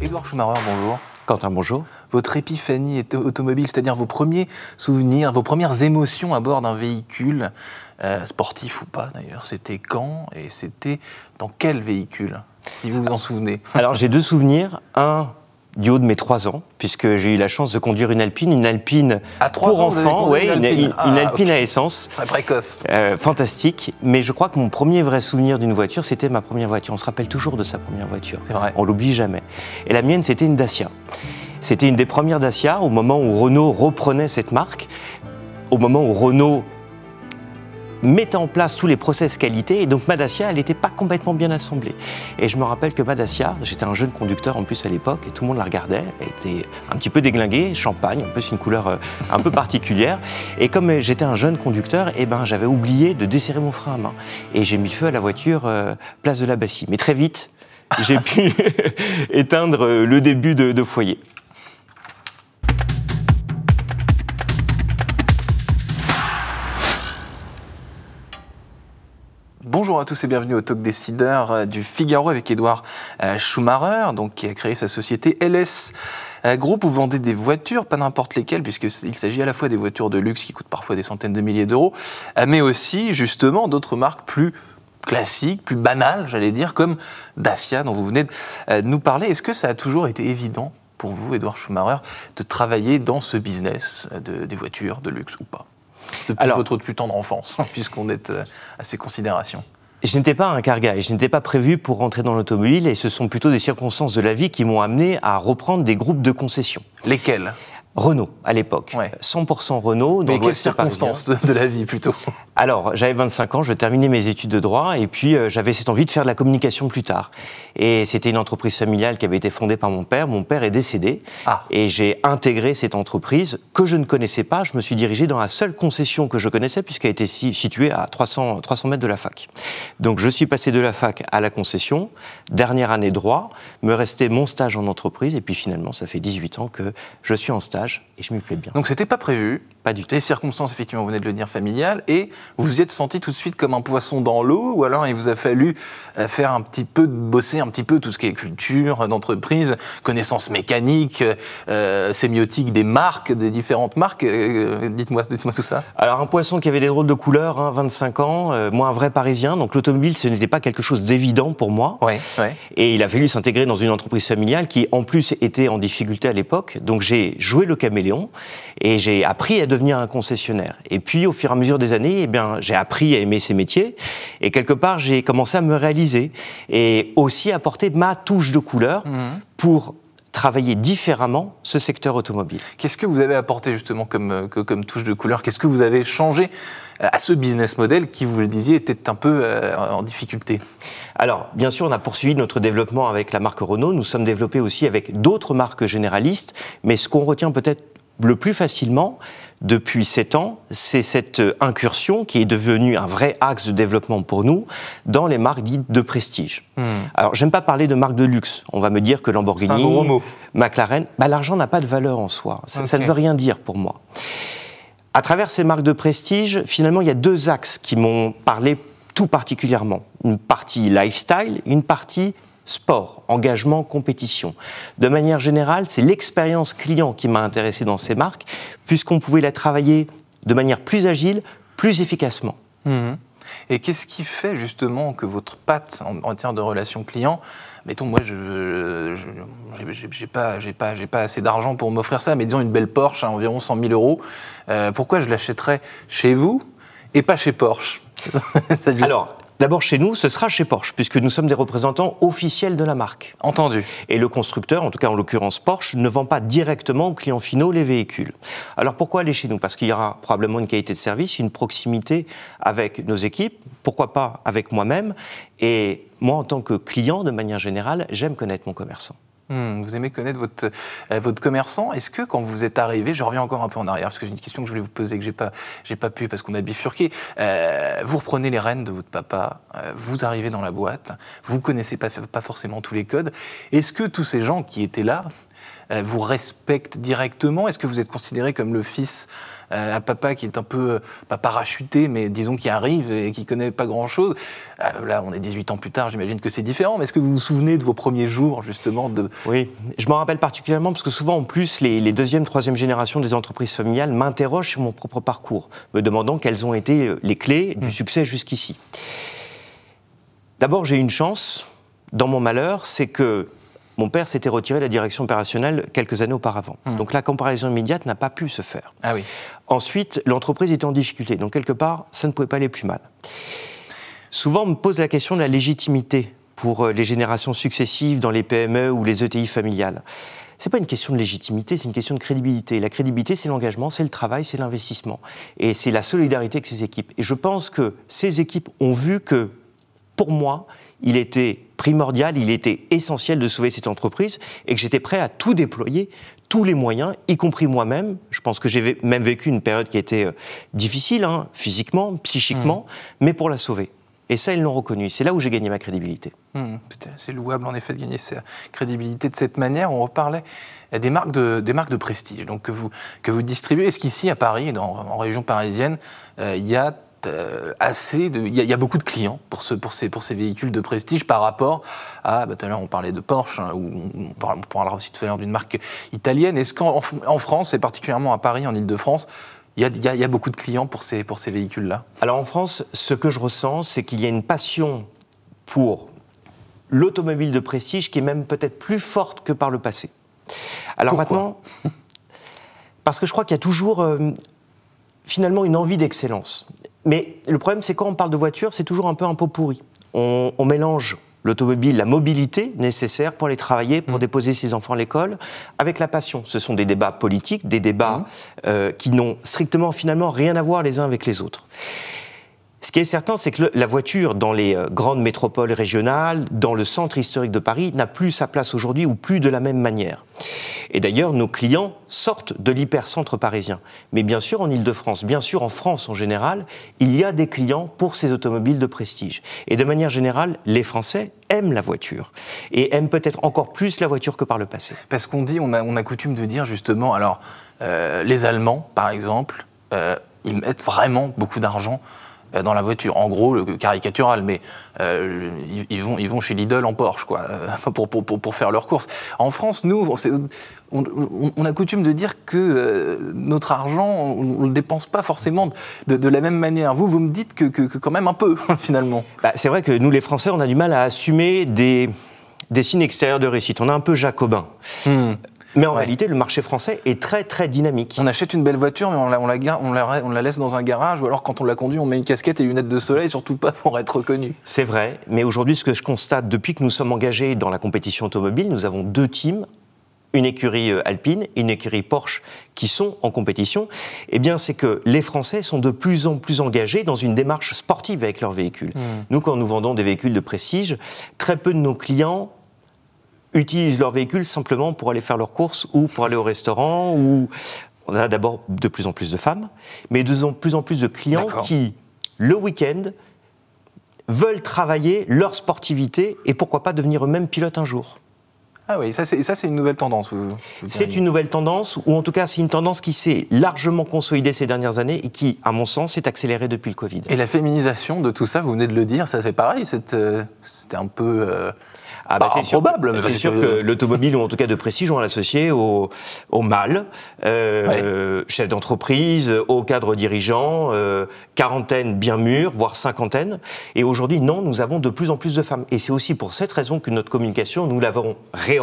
Édouard Schumacher, bonjour. Quentin, bonjour. Votre épiphanie est automobile, c'est-à-dire vos premiers souvenirs, vos premières émotions à bord d'un véhicule, euh, sportif ou pas d'ailleurs, c'était quand et c'était dans quel véhicule, si vous vous en souvenez? Alors j'ai deux souvenirs. Un, du haut de mes trois ans, puisque j'ai eu la chance de conduire une Alpine, une Alpine À trois pour ans, enfants, ouais, une Alpine. une- Ah, une Alpine ok. à essence. Très précoce. Euh, fantastique, mais je crois que mon premier vrai souvenir d'une voiture, c'était ma première voiture. On se rappelle toujours de sa première voiture. C'est vrai. On l'oublie jamais. Et la mienne, c'était une Dacia. C'était une des premières Dacia au moment où Renault reprenait cette marque, au moment où Renault mettait en place tous les process qualité. Et donc ma Dacia, elle n'était pas complètement bien assemblée. Et je me rappelle que ma Dacia, j'étais un jeune conducteur en plus à l'époque, et tout le monde la regardait, elle était un petit peu déglinguée, champagne, en plus une couleur euh, un peu particulière. Et comme j'étais un jeune conducteur, eh ben, j'avais oublié de desserrer mon frein à main. Et j'ai mis le feu à la voiture euh, place de la Bassie. Mais très vite, j'ai pu éteindre euh, le début de, de foyer. Bonjour à tous et bienvenue au Talk Décideur euh, du Figaro avec Édouard euh, Schumacher, donc, qui a créé sa société LS euh, Group. Vous vendez des voitures, pas n'importe lesquelles, puisqu'il s'agit à la fois des voitures de luxe qui coûtent parfois des centaines de milliers d'euros, mais aussi justement d'autres marques plus classiques, plus banales, j'allais dire, comme Dacia, dont vous venez de nous parler. Est-ce que ça a toujours été évident pour vous, Édouard Schumacher, de travailler dans ce business de- des voitures de luxe ou pas? Depuis Alors- votre plus tendre enfance, puisqu'on est euh, à ces considérations. Je n'étais pas un car guy, je n'étais pas prévu pour rentrer dans l'automobile et ce sont plutôt des circonstances de la vie qui m'ont amené à reprendre des groupes de concessions. Lesquels? Renault, à l'époque. Ouais. 100% Renault. Dans Mais quelles circonstances de la vie plutôt? Alors, j'avais 25 ans, je terminais mes études de droit et puis euh, j'avais cette envie de faire de la communication plus tard. Et c'était une entreprise familiale qui avait été fondée par mon père. Mon père est décédé Ah. et j'ai intégré cette entreprise que je ne connaissais pas. Je me suis dirigé dans la seule concession que je connaissais puisqu'elle était si- située à 300, 300 mètres de la fac. Donc, je suis passé de la fac à la concession. Dernière année droit, me restait mon stage en entreprise et puis finalement, ça fait 18 ans que je suis en stage et je m'y plais bien. Donc c'était pas prévu. Pas du tout. Des circonstances, effectivement, vous venez de le dire, familiales, et vous vous êtes senti tout de suite comme un poisson dans l'eau, ou alors il vous a fallu euh, faire un petit peu, bosser un petit peu tout ce qui est culture d'entreprise, connaissances mécaniques, euh, sémiotique des marques, des différentes marques. Euh, dites-moi, dites-moi tout ça. Alors un poisson qui avait des drôles de couleurs, hein, 25 ans, euh, moi un vrai Parisien, donc l'automobile ce n'était pas quelque chose d'évident pour moi. Ouais, ouais. Et il a fallu s'intégrer dans une entreprise familiale qui en plus était en difficulté à l'époque. Donc j'ai joué le caméléon et j'ai appris à devenir un concessionnaire. Et puis au fur et à mesure des années, eh bien j'ai appris à aimer ces métiers et quelque part j'ai commencé à me réaliser et aussi apporter ma touche de couleur pour travailler différemment ce secteur automobile. Qu'est-ce que vous avez apporté justement comme, euh, comme touche de couleur? Qu'est-ce que vous avez changé euh, à ce business model qui, vous le disiez, était un peu euh, en difficulté? Alors, bien sûr, on a poursuivi notre développement avec la marque Renault. Nous sommes développés aussi avec d'autres marques généralistes. Mais ce qu'on retient peut-être le plus facilement depuis sept ans, c'est cette incursion qui est devenue un vrai axe de développement pour nous dans les marques dites de prestige. Alors, j'aime pas parler de marques de luxe. On va me dire que Lamborghini, un gros mot. McLaren, bah, l'argent n'a pas de valeur en soi. Ça, ça ne veut rien dire pour moi. À travers ces marques de prestige, finalement, il y a deux axes qui m'ont parlé tout particulièrement. Une partie lifestyle, une partie sport, engagement, compétition. De manière générale, c'est l'expérience client qui m'a intéressé dans ces marques, puisqu'on pouvait la travailler de manière plus agile, plus efficacement. Et qu'est-ce qui fait justement que votre patte en, en termes de relation client, mettons moi je je- j'ai- pas j'ai pas j'ai pas assez d'argent pour m'offrir ça, mais disons une belle Porsche à environ 100 000 euros, euh, pourquoi je l'achèterais chez vous et pas chez Porsche? Juste- Alors, D'abord chez nous, ce sera chez Porsche, puisque nous sommes des représentants officiels de la marque. Entendu. Et le constructeur, en tout cas en l'occurrence Porsche, ne vend pas directement aux clients finaux les véhicules. Alors pourquoi aller chez nous? Parce qu'il y aura probablement une qualité de service, une proximité avec nos équipes, pourquoi pas avec moi-même. Et moi, en tant que client, de manière générale, j'aime connaître mon commerçant. Hmm, vous aimez connaître votre, euh, votre commerçant. Est-ce que quand vous êtes arrivé, je reviens encore un peu en arrière, parce que j'ai une question que je voulais vous poser que j'ai pas, j'ai pas pu parce qu'on a bifurqué. Euh, vous reprenez les rênes de votre papa, euh, vous arrivez dans la boîte, vous connaissez pas, forcément tous les codes. Est-ce que tous ces gens qui étaient là vous respectent directement? Est-ce que vous êtes considéré comme le fils euh, à papa qui est un peu, euh, pas parachuté, mais disons qui arrive et qui connaît pas grand-chose? Là, on est 18 ans plus tard, j'imagine que c'est différent, mais est-ce que vous vous souvenez de vos premiers jours, justement de... Oui, je m'en rappelle particulièrement parce que souvent, en plus, les, les deuxième, troisième générations des entreprises familiales m'interrogent sur mon propre parcours, me demandant quelles ont été les clés du mmh. succès jusqu'ici. D'abord, j'ai une chance dans mon malheur, c'est que mon père s'était retiré de la direction opérationnelle quelques années auparavant. Mmh. Donc la comparaison immédiate n'a pas pu se faire. Ah oui. Ensuite, l'entreprise était en difficulté. Donc quelque part, ça ne pouvait pas aller plus mal. Souvent, on me pose la question de la légitimité pour euh, les générations successives dans les PME ou les ETI familiales. C'est pas une question de légitimité, c'est une question de crédibilité. La crédibilité, c'est l'engagement, c'est le travail, c'est l'investissement. Et c'est la solidarité avec ces équipes. Et je pense que ces équipes ont vu que, pour moi, il était primordial, il était essentiel de sauver cette entreprise et que j'étais prêt à tout déployer, tous les moyens, y compris moi-même. Je pense que j'ai même vécu une période qui était euh, difficile, hein, physiquement, psychiquement, mmh. mais pour la sauver. Et ça, ils l'ont reconnu. C'est là où j'ai gagné ma crédibilité. Mmh, c'est louable, en effet, de gagner sa crédibilité de cette manière. On reparlait des marques de, des marques de prestige donc, que, vous, que vous distribuez. Est-ce qu'ici, à Paris, dans, en région parisienne, euh, il y a euh, assez de. Il y, a beaucoup de clients pour, ce, pour, ces, pour ces véhicules de prestige par rapport à. Bah, tout à l'heure, on parlait de Porsche, hein, ou on, parlera aussi tout à l'heure d'une marque italienne. Est-ce qu'en en France, et particulièrement à Paris, en Ile-de-France, il y, a, y, a, beaucoup de clients pour ces, pour ces véhicules-là? Alors en France, ce que je ressens, c'est qu'il y a une passion pour l'automobile de prestige qui est même peut-être plus forte que par le passé. Alors maintenant, parce que je crois qu'il y a toujours euh, finalement une envie d'excellence. Mais le problème, c'est quand on parle de voiture, c'est toujours un peu un pot pourri. On, mélange l'automobile, la mobilité nécessaire pour aller travailler, pour mmh. déposer ses enfants à l'école, avec la passion. Ce sont des débats politiques, des débats mmh. euh, qui n'ont strictement finalement rien à voir les uns avec les autres. Ce qui est certain, c'est que la voiture dans les euh, grandes métropoles régionales, dans le centre historique de Paris, n'a plus sa place aujourd'hui ou plus de la même manière. Et d'ailleurs, nos clients sortent de l'hypercentre parisien. Mais bien sûr, en Ile-de-France, bien sûr, en France en général, il y a des clients pour ces automobiles de prestige. Et de manière générale, les Français aiment la voiture. Et aiment peut-être encore plus la voiture que par le passé. Parce qu'on dit, on a, on a coutume de dire justement, alors, euh, les Allemands, par exemple, euh, ils mettent vraiment beaucoup d'argent dans la voiture. En gros, caricatural, mais euh, ils, vont, ils vont chez Lidl en Porsche, quoi, euh, pour, pour, pour, faire leurs courses. En France, nous, on, on, a coutume de dire que notre argent, on ne le dépense pas forcément de, de, la même manière. Vous, vous me dites que, que, quand même un peu, finalement. Bah, c'est vrai que nous, les Français, on a du mal à assumer des des signes extérieurs de réussite. On est un peu jacobin. Hmm. Mais en réalité, le marché français est très très dynamique. On achète une belle voiture, mais on la, on la, on la, on la laisse dans un garage, ou alors quand on la conduit, on met une casquette et lunettes de soleil, surtout pas pour être reconnu. C'est vrai, mais aujourd'hui, ce que je constate, depuis que nous sommes engagés dans la compétition automobile, nous avons deux teams une écurie euh, Alpine, une écurie Porsche qui sont en compétition, eh bien, c'est que les Français sont de plus en plus engagés dans une démarche sportive avec leurs véhicules. Mmh. Nous, quand nous vendons des véhicules de prestige, très peu de nos clients utilisent leur véhicule simplement pour aller faire leurs courses ou pour aller au restaurant ou on a d'abord de plus en plus de femmes, mais de plus en plus de clients qui, le week-end, veulent travailler leur sportivité et pourquoi pas devenir eux-mêmes pilotes un jour. Ah oui, ça c'est une nouvelle tendance. C'est une nouvelle tendance, ou en tout cas c'est une tendance qui s'est largement consolidée ces dernières années et qui, à mon sens, s'est accélérée depuis le Covid. Et la féminisation de tout ça, vous venez de le dire, ça c'est pareil, c'était euh, un peu... Euh, ah bah, c'est probable. C'est sûr que, l'automobile, ou en tout cas de prestige, on l'associer au, au mâle, euh, chef d'entreprise, au cadre dirigeant, euh, quarantaine bien mûre, voire cinquantaine. Et aujourd'hui, non, nous avons de plus en plus de femmes. Et c'est aussi pour cette raison que notre communication, nous l'avons réorientée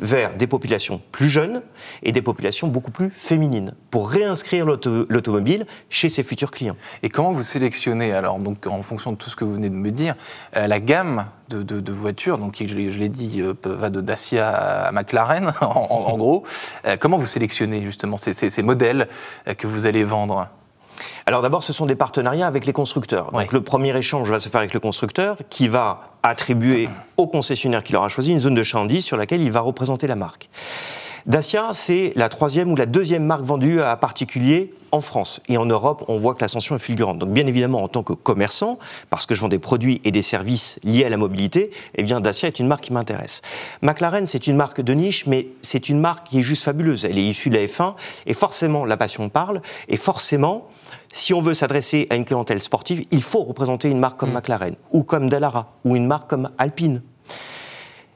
vers des populations plus jeunes et des populations beaucoup plus féminines, pour réinscrire l'automobile chez ses futurs clients. Et comment vous sélectionnez, alors, donc, en fonction de tout ce que vous venez de me dire, euh, la gamme de, voitures, donc je l'ai dit, euh, va de Dacia à McLaren, en, gros. Euh, comment vous sélectionnez justement ces, modèles que vous allez vendre? Alors d'abord, ce sont des partenariats avec les constructeurs. Donc le premier échange va se faire avec le constructeur qui va attribuer au concessionnaire qui l'aura choisi une zone de chandise sur laquelle il va représenter la marque. Dacia, c'est la troisième ou la deuxième marque vendue à particuliers en France. Et en Europe, on voit que l'ascension est fulgurante. Donc bien évidemment, en tant que commerçant, parce que je vends des produits et des services liés à la mobilité, eh bien Dacia est une marque qui m'intéresse. McLaren, c'est une marque de niche, mais c'est une marque qui est juste fabuleuse. Elle est issue de la F1, et forcément, la passion parle, et forcément, si on veut s'adresser à une clientèle sportive, il faut représenter une marque comme mm. McLaren, ou comme Dallara, ou une marque comme Alpine.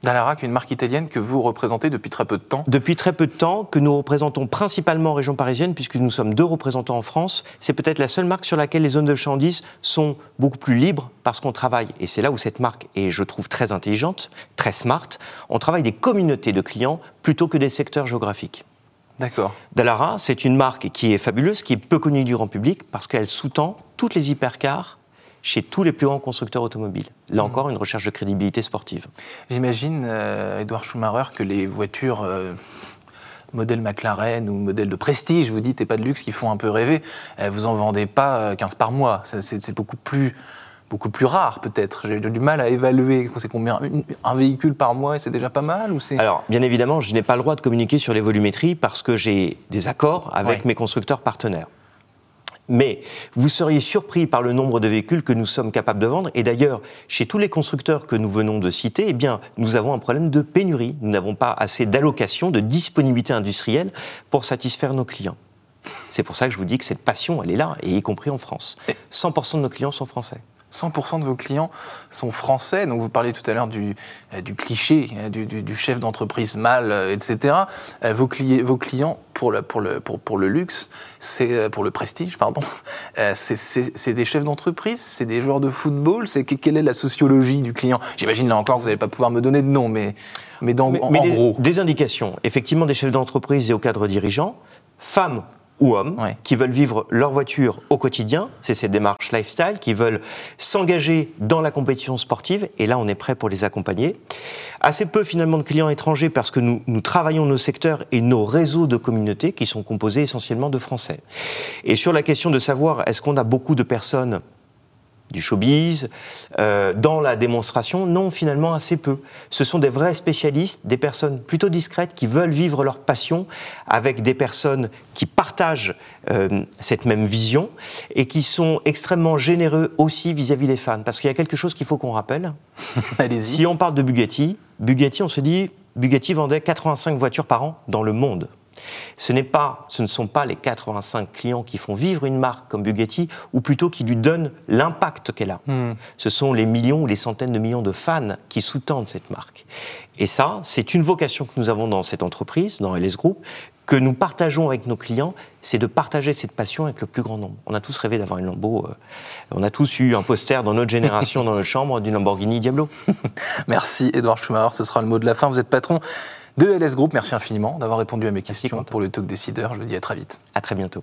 Est une marque italienne que vous représentez depuis très peu de temps Depuis très peu de temps, que nous représentons principalement en région parisienne, puisque nous sommes deux représentants en France. C'est peut-être la seule marque sur laquelle les zones de chandise sont beaucoup plus libres, parce qu'on travaille, et c'est là où cette marque est, je trouve, très intelligente, très smart, on travaille des communautés de clients plutôt que des secteurs géographiques. D'accord. Dallara, c'est une marque qui est fabuleuse, qui est peu connue du grand public, parce qu'elle sous-tend toutes les hypercars chez tous les plus grands constructeurs automobiles. Là hmm. encore, une recherche de crédibilité sportive. J'imagine, euh, Edouard Schumacher, que les voitures euh, modèle McLaren ou modèle de prestige, vous dites, et pas de luxe, qui font un peu rêver, euh, vous en vendez pas 15 par mois. C'est beaucoup plus beaucoup plus rare peut-être. J'ai du mal à évaluer. C'est combien Un véhicule par mois et c'est déjà pas mal ou Alors, bien évidemment, je n'ai pas le droit de communiquer sur les volumétries parce que j'ai des accords avec mes constructeurs partenaires. Mais vous seriez surpris par le nombre de véhicules que nous sommes capables de vendre. Et d'ailleurs, chez tous les constructeurs que nous venons de citer, eh bien, nous avons un problème de pénurie. Nous n'avons pas assez d'allocation, de disponibilité industrielle pour satisfaire nos clients. C'est pour ça que je vous dis que cette passion, elle est là, et y compris en France. 100% de nos clients sont français. 100% de vos clients sont français. Donc vous parliez tout à l'heure du, euh, du, cliché, hein, du, du, chef d'entreprise mâle, euh, etc. Euh, vos, vos clients pour le, pour le, pour, pour le luxe, c'est pour le prestige, pardon. C'est des chefs d'entreprise, c'est des joueurs de football. C'est quelle est la sociologie du client? J'imagine là encore que vous n'allez pas pouvoir me donner de nom, mais mais, dans, en, gros des indications. Effectivement, des chefs d'entreprise et au cadre dirigeant, femmes ou hommes qui veulent vivre leur voiture au quotidien, c'est cette démarche lifestyle, qui veulent s'engager dans la compétition sportive, et là on est prêt pour les accompagner. Assez peu finalement de clients étrangers parce que nous, nous travaillons nos secteurs et nos réseaux de communautés qui sont composés essentiellement de Français. Et sur la question de savoir est-ce qu'on a beaucoup de personnes du showbiz, euh, dans la démonstration Non, finalement, assez peu. Ce sont des vrais spécialistes, des personnes plutôt discrètes qui veulent vivre leur passion avec des personnes qui partagent euh, cette même vision et qui sont extrêmement généreux aussi vis-à-vis des fans. Parce qu'il y a quelque chose qu'il faut qu'on rappelle. si on parle de Bugatti, Bugatti, on se dit, Bugatti vendait 85 voitures par an dans le monde. Ce, pas, ce ne sont pas les 85 clients qui font vivre une marque comme Bugatti, ou plutôt qui lui donnent l'impact qu'elle a. Hmm. Ce sont les millions ou les centaines de millions de fans qui sous-tendent cette marque. Et ça, c'est une vocation que nous avons dans cette entreprise, dans LS Group, que nous partageons avec nos clients, c'est de partager cette passion avec le plus grand nombre. On a tous rêvé d'avoir une Lambo. Euh, on a tous eu un poster dans notre génération, dans notre chambre, d'une Lamborghini Diablo. Merci Edouard Schumacher, ce sera le mot de la fin. Vous êtes patron de LS Group. Merci infiniment d'avoir répondu à mes questions pour le Talk Décideur. Je vous dis à très vite. À très bientôt.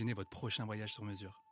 imaginer votre prochain voyage sur mesure.